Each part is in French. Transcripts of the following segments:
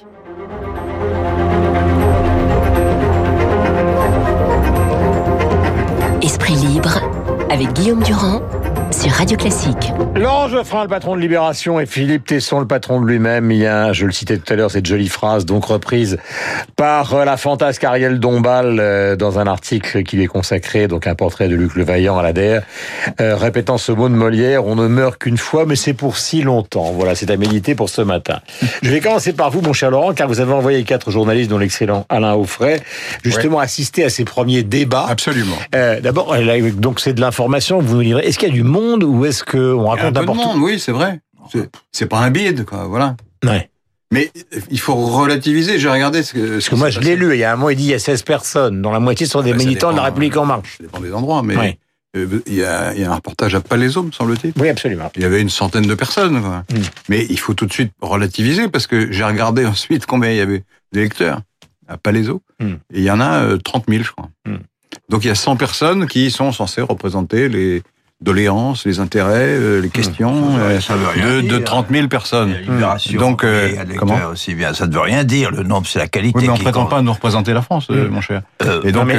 Esprit Radio Classique. Laurent Geoffrin, le patron de Libération, et Philippe Tesson, le patron de lui-même. Il y a, je le citais tout à l'heure, cette jolie phrase, donc reprise par euh, la fantasque Ariel Dombal euh, dans un article qui lui est consacré, donc un portrait de Luc Levaillant à l'ADR, euh, répétant ce mot de Molière, on ne meurt qu'une fois, mais c'est pour si longtemps. Voilà, c'est à méditer pour ce matin. Je vais commencer par vous, mon cher Laurent, car vous avez envoyé quatre journalistes, dont l'excellent Alain Offray, justement assister à ces premiers débats. Absolument. Euh, D'abord, donc c'est de l'information que vous nous livrez. Est-ce qu'il y a du monde ou est-ce qu'on raconte n'importe monde, oui, c'est vrai. C'est- pas un bide, quoi, voilà. Ouais. Mais euh, il faut relativiser. J'ai regardé ce que. Parce que moi, je l'ai lu, il y a un mois, il dit il y a 16 personnes, dont la moitié sont des Ouais, ça militants de la République en marche. Ça dépend des endroits, mais Ouais. euh, il y, a, il y a un reportage à Palaiso, me semble-t-il. Oui, absolument. Il y avait une centaine de personnes, quoi. Mm. Mais il faut tout de suite relativiser parce que j'ai regardé ensuite combien il y avait d'électeurs à Palaiso. Mm. Et il y en a euh, 30 000, je crois. Mm. Donc il y a 100 personnes qui sont censées représenter les doléances, les intérêts, euh, les questions Ça veut- euh, ça veut rien de, de dire. 30 000 personnes. Donc, euh, comment aussi bien. Ça ne veut rien dire. Le nombre, c'est la qualité. Oui, mais on qui prétend compte. pas à nous représenter la France, euh, mon cher. Euh, Et donc,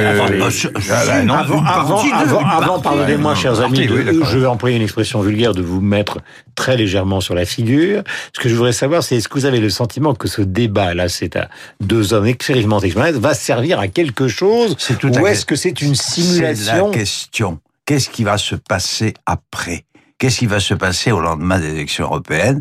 Avant, pardonnez-moi, chers amis, partie, oui, je vais employer une expression vulgaire de vous mettre très légèrement sur la figure. Ce que je voudrais savoir, c'est est-ce que vous avez le sentiment que ce débat, là, c'est à deux hommes expérimentés, va servir à quelque chose C'est tout Ou est-ce que c'est une C'est simulation la question. Qu'est-ce qui va se passer après? Qu'est-ce qui va se passer au lendemain des élections européennes?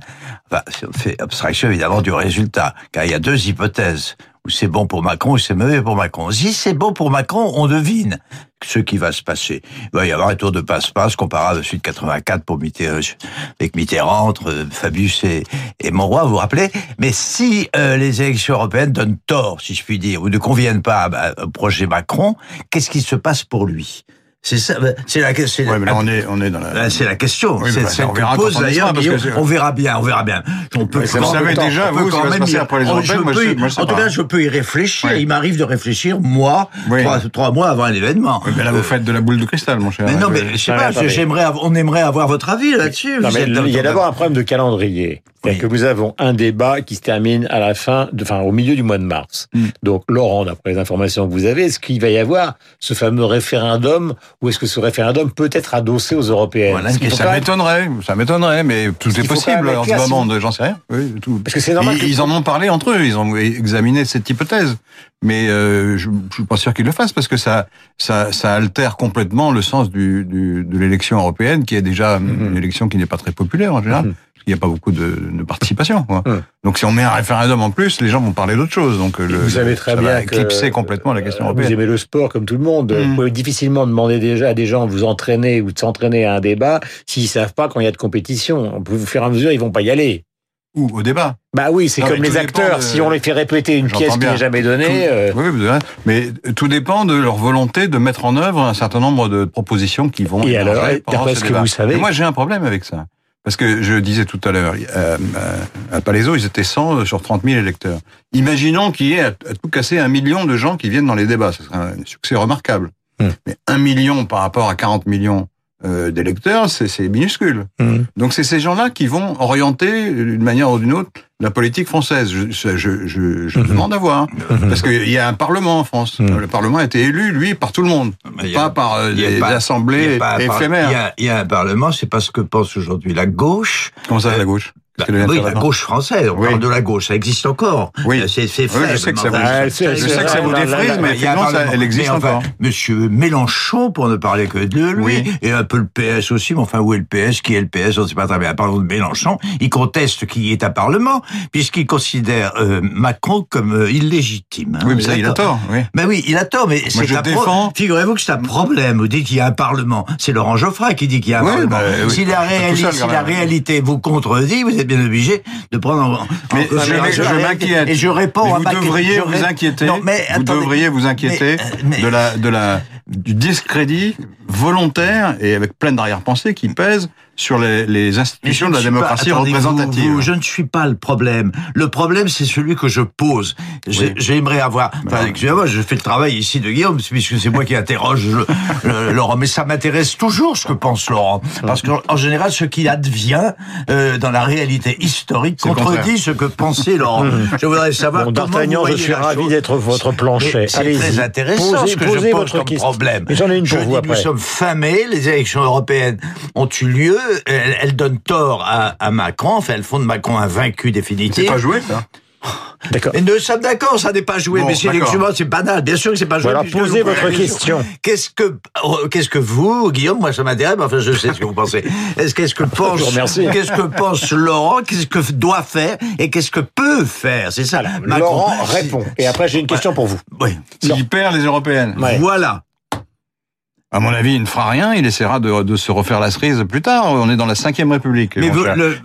Enfin, On fait abstraction évidemment du résultat, car il y a deux hypothèses. Ou c'est bon pour Macron ou c'est mauvais pour Macron. Si c'est bon pour Macron, on devine ce qui va se passer. Il va y avoir un tour de passe-passe comparable à celui de 84 pour Mitterrand, avec Mitterrand, entre Fabius et, et Monroy, vous vous rappelez? Mais si euh, les élections européennes donnent tort, si je puis dire, ou ne conviennent pas au projet Macron, qu'est-ce qui se passe pour lui? C'est ça, bah, c'est la question. ouais, mais là, on est, on est dans la. Ben, c'est la question. Oui, c'est bah, celle on que verra pose quand d'ailleurs On verra bien, on verra bien. On peut Mais vous quand- savez déjà, quand vous, va même après les européennes, moi, je moi, je sais En tout pas. cas, je peux y réfléchir. Ouais. Il m'arrive de réfléchir, moi, Oui. trois, trois mois avant un événement. Oui, mais là, vous faites de la boule de cristal, mon cher. mais non, mais je sais pas, j'aimerais, on aimerait avoir votre avis là-dessus. Il y a d'abord un problème de calendrier. C'est-à-dire Oui. que nous avons un débat qui se termine à la fin, de, enfin, au milieu du mois de mars. Mm. Donc, Laurent, d'après les informations que vous avez, est-ce qu'il va y avoir ce fameux référendum ou est-ce que ce référendum peut être adossé aux européennes Voilà, Ça même- m'étonnerait, ça m'étonnerais, mais tout est possible en ce clair, si moment, j'en sais rien. Oui, tout. Parce que c'est normal Ils, que- ils en ont parlé entre eux, ils ont examiné cette hypothèse, mais euh, je, je suis pas sûr qu'ils le fassent parce que ça, ça, ça altère complètement le sens du, du, de l'élection européenne, qui est déjà Mhm. une élection qui n'est pas très populaire en général. Mhm. parce qu'il n'y a pas beaucoup de, de participation. Quoi. Mhm. Donc si on met un référendum en plus, les gens vont parler d'autre chose. Donc euh, le, Vous savez très ça bien va que éclipser complètement la question euh, Vous européenne. aimez le sport comme tout le monde. Mm. Vous pouvez difficilement demander déjà à des gens de vous entraîner ou de s'entraîner à un débat s'ils savent pas quand il y a de compétition. On peut vous faire à mesure, ils vont pas y aller. Ou au débat. Bah oui, c'est comme les acteurs. de- Si on les fait répéter une pièce qui n'est jamais donnée, Tout- euh, Oui, vous mais tout dépend de leur volonté de mettre en œuvre un certain nombre de propositions qui vont. Et alors, d'après ce ce que débat. vous savez- Mais moi, j'ai un problème avec ça. Parce que je disais tout à l'heure, euh, euh, à Palaiso, ils étaient 100 sur 30 000 électeurs. Imaginons qu'il y ait à, tout casser un million de gens qui viennent dans les débats. Ce serait un succès remarquable. Hmm. Mais un million par rapport à 40 millions euh, d'électeurs, c'est c'est minuscule. hum. Donc c'est ces gens-là qui vont orienter d'une manière ou d'une autre la politique française. Je, je, je, je Mhm. demande à voir. Mhm. Parce qu'il y a un Parlement en France. Le Parlement a été élu, lui, par tout le monde. Mais a- Pas par euh, a des pas- assemblées éphémères. Il y, a, il y a un parlement, c'est pas ce que pense aujourd'hui la gauche. Comment ça, la gauche? Bah, oui, la gauche française. On Oui. parle de la gauche, ça existe encore. Oui. Euh, C'est c'est Oui, faible. je sais que ça vous- Ah, c'est- Je c'est- sais que ça vous là, là, défrise, mais il y a un effectivement, ça, elle existe Mais enfin, encore. Monsieur Mélenchon, pour ne parler que de lui, Oui. et un peu le PS aussi, mais enfin, où est le PS Qui est le PS On ne sait pas très bien. Parlons de Mélenchon. Il conteste qu'il y ait un Parlement, puisqu'il considère euh, Macron comme euh, illégitime. hein. Oui, mais ça, il a tort. Oui. Mais oui, il a tort, mais c'est défends- Figurez-vous que c'est un problème. Vous dites qu'il y a un Parlement. C'est Laurent Geoffrin qui dit qu'il y a un Parlement. bah. Si la, réalité vous contredit, vous êtes bien obligé de prendre en, en Mais je- je m'inquiète. Et je réponds Mais à vous ma devriez vous ré- inquiéter. Non, mais vous attendez. devriez vous inquiéter Mais, euh, mais- de la de la du discrédit volontaire et avec plein d'arrière-pensée qui pèse sur les, institutions je de la pas- démocratie attendez, représentative. vous, je ne suis pas le problème. Le problème, c'est celui que je pose. J'aimerais avoir. Enfin, excusez-moi, je fais le travail ici de Guillaume, puisque c'est moi qui interroge le- le- Laurent. Mais ça m'intéresse toujours ce que pense Laurent, parce qu'en en général, ce qui advient euh, dans la réalité historique contredit ce que pensait Laurent. je voudrais savoir Bon, comment vous je suis ravi d'être votre planchet. Mais C'est très intéressant Posez- ce que posez je pose votre comme question. problème. Mais j'en ai une je pour vous dis, après. nous sommes fin mai, les élections européennes ont eu lieu, elles donnent tort à, à Macron, enfin elles font de Macron un vaincu C'est définitif. pas joué, ça D'accord. Mais nous sommes d'accord, ça n'est pas joué, Bon, mais c'est c'est banal, bien sûr que c'est pas joué. alors puisque posez votre question. Qu'est-ce que, euh, qu'est-ce que vous, Guillaume, moi ça m'intéresse, mais enfin je sais ce que vous pensez. Est-ce qu'est-ce que pense, vous remercie. qu'est-ce que pense Laurent, qu'est-ce que doit faire et qu'est-ce que peut faire, c'est ça. Macron. Laurent répond. Et après, j'ai une question pour vous. Oui. S'il perd les européennes, Ouais. Voilà. À mon avis, il ne fera rien. Il essaiera de, de se refaire la cerise plus tard. On est dans la cinquième République. Mais vous- le-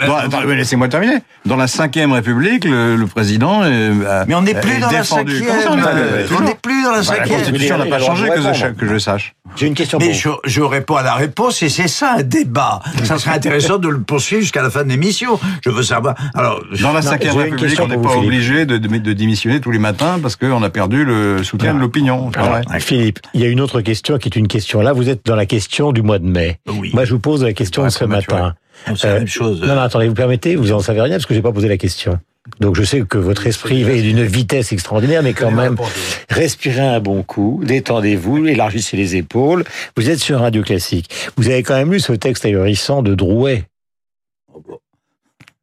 mais laissez-moi terminer. Dans la cinquième République, le, le président. euh, Mais on n'est est plus dans la défendu. cinquième. On est- euh, on n'est plus dans la Bah, La cinquième. Constitution n'a pas droit changé que je, que je sache. J'ai une question pour Mais vous. je, je réponds à la réponse et c'est ça un débat. Ça serait intéressant de le poursuivre jusqu'à la fin de l'émission. Je veux savoir. Alors, Dans la cinquième République, question on n'est pas obligé de, de, de démissionner tous les matins parce qu'on a perdu le soutien de l'opinion. Vrai. Philippe, il y a une autre question qui est une question. Là, vous êtes dans la question du mois de mai. oui. Moi, je vous pose la question de ce matin. c'est la Euh, même chose. Non, non, attendez, vous permettez Vous en savez rien parce que j'ai pas posé la question. Donc je sais que votre esprit est d'une vitesse extraordinaire, mais quand même, respirez un bon coup, détendez-vous, élargissez les épaules. Vous êtes sur Radio Classique. Vous avez quand même lu ce texte ahurissant de Drouet.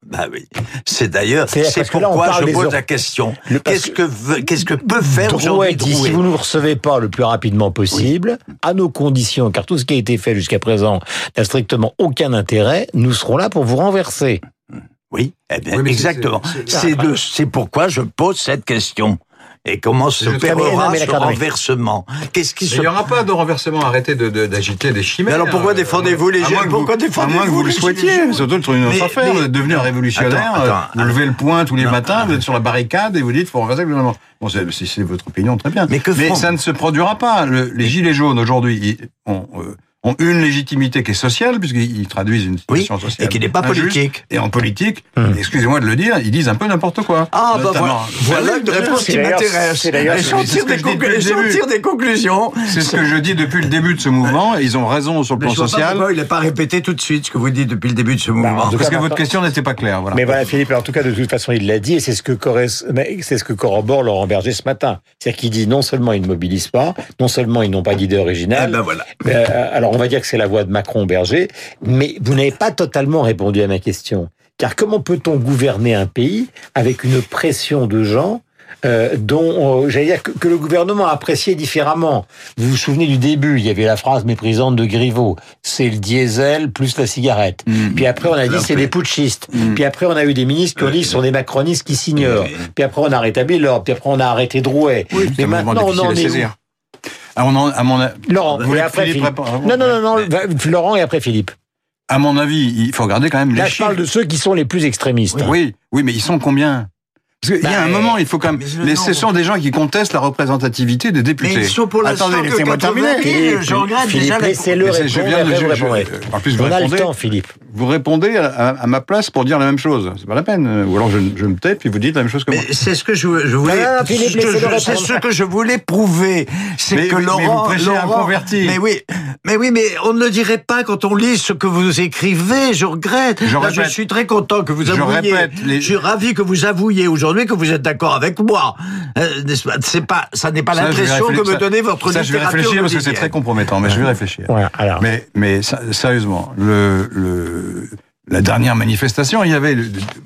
Bah oui. C'est d'ailleurs, C'est là, pourquoi je pose la question. Qu'est-ce que, qu'est-ce que peut faire Drouet aujourd'hui Drouet si vous ne nous recevez pas le plus rapidement possible, à nos conditions, car tout ce qui a été fait jusqu'à présent n'a strictement aucun intérêt, nous serons là pour vous renverser. Oui, eh bien, Oui, c'est- exactement. c'est- C'est c'est pourquoi je pose cette question. Et comment s'opérera ce renversement Qu'est-ce qui se il n'y aura pas de renversement. Arrêtez de- de- d'agiter des chimères. Mais alors pourquoi Euh, défendez-vous les que Pourquoi vous- défendez-vous À moins que vous le les souhaitiez. Gilets jaunes Surtout sur une autre affaire. Vous êtes devenu un révolutionnaire. Attends, euh, attends. vous levez le poing tous les Non, matins. non. Vous êtes sur la barricade et vous dites faut renverser le gouvernement. Bon, c'est- si c'est votre opinion, très bien. Mais que ça ne se produira pas. Le- les gilets jaunes aujourd'hui ils ont, une légitimité qui est sociale puisqu'ils ils traduisent une Oui, situation sociale. et qui n'est pas injuste. politique. Et en politique, Hum. excusez-moi de le dire, ils disent un peu n'importe quoi. Ah, bah voilà, voilà une oui, réponse c'est qui d'ailleurs- m'intéresse. Et j'en tire des je dis depuis conclu- le j'en début. tire des conclusions. C'est ce que je dis depuis le début de ce mouvement. et Ils ont raison sur le plan social. pourquoi il n'est pas répété tout de suite ce que vous dites depuis le début de ce mouvement. en tout Parce que votre question n'était pas claire. Voilà. Mais voilà, Philippe, en tout cas, de toute façon, il l'a dit, et c'est ce que c'est ce que corrobore Laurent Berger ce matin. C'est-à-dire qu'il dit non seulement ils ne mobilisent pas, non seulement ils n'ont pas d'idée Eh originale. ben voilà. euh, alors on va dire que c'est la voix de Macron-Berger, mais vous n'avez pas totalement répondu à ma question. Car comment peut-on gouverner un pays avec une pression de gens euh, dont, euh, j'allais dire, que, que le gouvernement appréciait différemment? Vous vous souvenez du début, il y avait la phrase méprisante de Griveaux, c'est le diesel plus la cigarette. Mm. Puis après, on a dit c'est des putschistes. Mm. Puis après, on a eu des ministres qui ont dit ce sont des macronistes qui s'ignorent. Oui. Puis après, on a rétabli l'ordre. Puis après, on a arrêté Drouet. C'est Mais maintenant, on en est où? À mon, à mon, Laurent, Vous et après Philippe Philippe. Non, non, non, non, Mais- Laurent et après Philippe. à mon avis, il faut regarder quand même Là, les je parle de ceux qui sont les plus extrémistes. Oui, oui, mais ils sont combien? Parce qu'il y a Bah, un moment, il faut quand même. mais je- Les, ce sont des gens qui contestent la représentativité des députés. Mais ils sont pour Attendez, laissez-moi 80 terminer. 000. Je regrette Philippe, déjà laissez-le Mais c'est- répondre. je viens de- vous je- je- répondrez. en plus, vous on a le répondez. temps, Philippe. Vous répondez à, à- à ma place pour dire la même chose. C'est pas la peine. Ou alors je, je me tais puis vous dites la même chose que moi. Mais c'est ce que je, je voulais. Non, non, Philippe, je- c'est ce que je voulais prouver. C'est Mais- que mais Laurent. vous prêchez un Laurent- converti. Mais oui, mais oui, mais on ne le dirait pas quand on lit ce que vous écrivez. Je regrette. Je Là, je suis très content que vous Je avouiez. répète, les- Je suis ravi que vous avouiez aujourd'hui que vous êtes d'accord avec moi. Euh, C'est pas, ça n'est pas l'impression que me donnait votre Ça, je vais réfléchir parce que c'est très compromettant, mais je vais réfléchir. Voilà, alors. Mais, mais sérieusement, le, le, la dernière manifestation, il y avait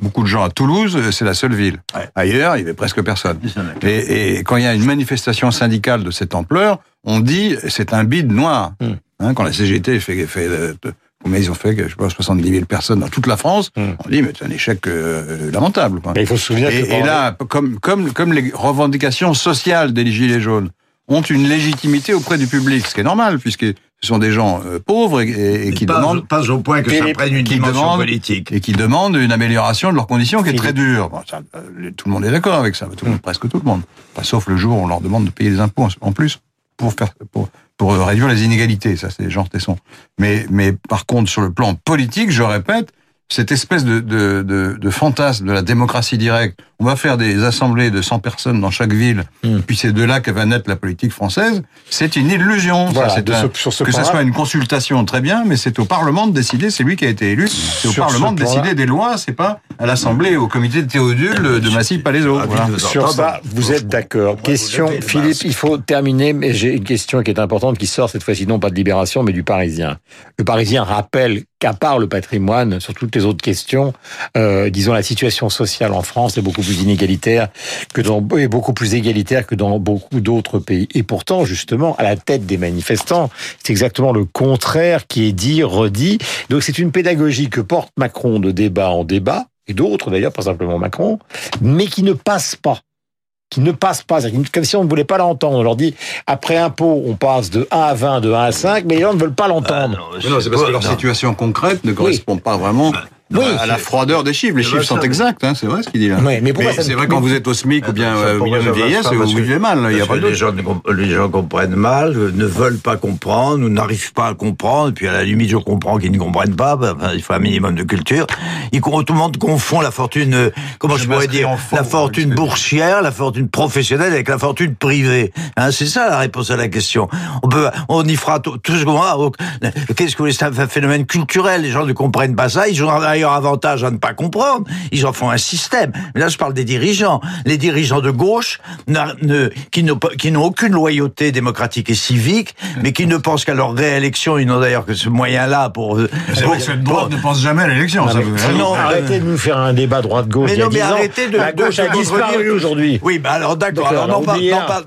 beaucoup de gens à Toulouse, c'est la seule ville. Ouais. Ailleurs, il y avait presque personne. Et, et quand il y a une manifestation syndicale de cette ampleur, on dit c'est un bide noir. Hmm. Hein, quand la CGT fait, fait euh, combien ils ont fait, je sais pas, 70 000 personnes dans toute la France, Hmm. on dit mais c'est un échec euh, lamentable. quoi. Mais il faut se souvenir que Et, et pendant- là, comme, comme, comme les revendications sociales des Gilets jaunes ont une légitimité auprès du public, ce qui est normal, puisque ce sont des gens euh, pauvres et, et- et qui pas, demandent pas au point que ça prenne une dimension demandent- politique. et qui demandent une amélioration de leurs conditions qui est très dure. Bon, ça, euh, tout le monde est d'accord avec ça, tout monde, presque tout le monde. Enfin, sauf le jour où on leur demande de payer des impôts en plus. Pour faire pour, pour réduire les inégalités. Ça, c'est Jean Tesson. Mais mais par contre, sur le plan politique, je répète, cette espèce de, de, de, de, fantasme de la démocratie directe. On va faire des assemblées de 100 personnes dans chaque ville, mm. puis c'est de là que va naître la politique française. C'est une illusion. Voilà, ça, un, ce, ce que ce soit une consultation, très bien, mais c'est au Parlement de décider. C'est lui qui a été élu. C'est au Parlement de décider des lois. C'est pas à l'Assemblée, au comité de Théodule, de Massy Palaiso. Voilà. Sur ça, vous êtes d'accord. Question, Philippe, il faut terminer, mais j'ai une question qui est importante qui sort cette fois-ci non pas de Libération, mais du Parisien. Le Parisien rappelle qu'à part le patrimoine, sur toutes les autres questions, euh, disons la situation sociale en France est beaucoup plus inégalitaire que dans est beaucoup plus égalitaire que dans beaucoup d'autres pays. Et pourtant, justement, à la tête des manifestants, c'est exactement le contraire qui est dit, redit. Donc c'est une pédagogie que porte Macron de débat en débat et d'autres d'ailleurs, pas simplement Macron, mais qui ne passe pas qui ne passe pas. Comme si on ne voulait pas l'entendre. On leur dit, après impôt, on passe de 1 à 20, de 1 à 5, mais les gens ne veulent pas l'entendre. Ah non, c'est parce que leur situation concrète ne correspond oui. pas vraiment oui, à la froideur des chiffres. Les chiffres sont exacts, hein, c'est vrai ce qu'il dit là. Oui, mais, mais c'est vrai quand vous êtes au SMIC ou bien au milieu de vieillesse, vous vivez mal. Il y a pas les, gens, les gens comprennent mal, ne veulent pas comprendre, ou n'arrivent pas à comprendre. Puis à la limite, je comprends qu'ils ne comprennent pas. Enfin, il faut un minimum de culture. Il, tout le monde confond la fortune, comment je, je pourrais dire, la fortune boursière, la fortune professionnelle avec la fortune privée. Hein, c'est ça la réponse à la question. On peut, on y fera tout, tout ce qu'on va. Qu'est-ce que c'est un phénomène culturel Les gens ne comprennent pas ça. Ils ont d'ailleurs avantage à ne pas comprendre. Ils en font un système. Mais là, je parle des dirigeants. Les dirigeants de gauche ne, qui n'ont aucune loyauté démocratique et civique, mais qui ne pensent qu'à leur réélection. Ils n'ont d'ailleurs que ce moyen-là pour... C'est vrai que cette droite ne pense jamais à l'élection. Non, arrêtez de nous faire un débat droite-gauche. Mais non, mais arrêtez de... La gauche a disparu aujourd'hui. Oui, bah alors d'accord. Alors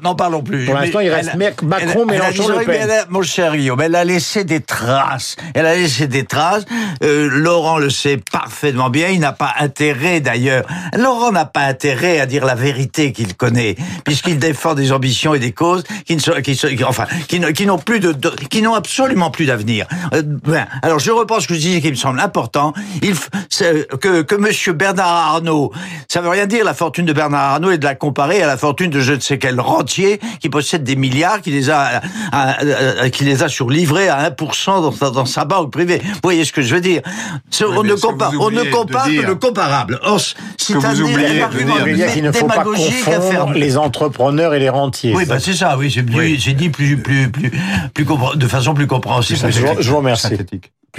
n'en parlons plus. Pour l'instant, il reste Macron, Mélenchon, Le Pen. Mon cher Guillaume, elle a laissé des traces. Elle a laissé des traces. Laurent le sait parfaitement bien. Il n'a pas intérêt d'ailleurs. Laurent n'a pas intérêt à dire la vérité qu'il connaît, puisqu'il défend des ambitions et des causes qui sont, qui, enfin, qui, qui n'ont plus de, qui n'ont absolument plus d'avenir. Euh, ben, alors je repense ce que je disais qui me semble important. Il que que Monsieur Bernard Arnault, ça veut rien dire la fortune de Bernard Arnault et de la comparer à la fortune de je ne sais quel rentier qui possède des milliards, qui les a, qui les a surlivrés à 1% dans dans sa banque privée. Vous voyez ce que je veux dire? On ne compare, on ne compare que le comparable. Or, c'est un dire qu'il ne faut pas confondre les entrepreneurs et les rentiers. Oui, bah c'est ça. Oui, j'ai dit plus, plus, plus, plus, de façon plus compréhensible. Je, je vous remercie.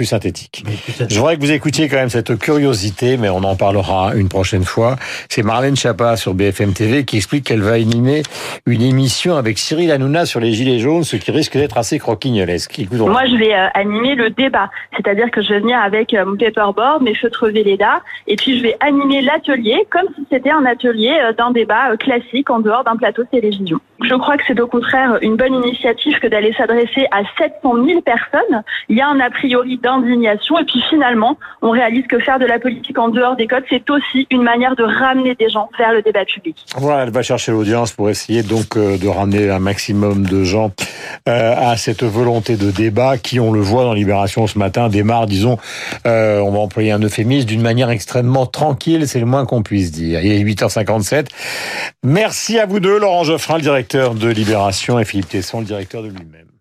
Synthétique plus synthétique. Je voudrais que vous écoutiez quand même cette curiosité, mais on en parlera une prochaine fois. C'est Marlène Chapa sur BFM TV qui explique qu'elle va animer une émission avec Cyril Hanouna sur les Gilets jaunes, ce qui risque d'être assez croquignolesque. Écoutons. Moi, je vais euh, animer le débat. C'est-à-dire que je vais venir avec euh, mon paperboard, mes feutres Velleda, et puis je vais animer l'atelier comme si c'était un atelier euh, d'un débat classique en dehors d'un plateau de télévision. Je crois que c'est au contraire une bonne initiative que d'aller s'adresser à 700 000 personnes. Il y a un a priori d'indignation et puis finalement, on réalise que faire de la politique en dehors des codes, c'est aussi une manière de ramener des gens vers le débat public. Voilà, elle va chercher l'audience pour essayer donc euh, de ramener un maximum de gens euh, à cette volonté de débat qui, on le voit dans Libération ce matin, démarre, disons, euh, on va employer un euphémisme, d'une manière extrêmement tranquille, c'est le moins qu'on puisse dire. Il est 8h57. Merci à vous deux, Laurent Geoffrin, le directeur de Libération, et Philippe Tesson, le directeur de lui-même.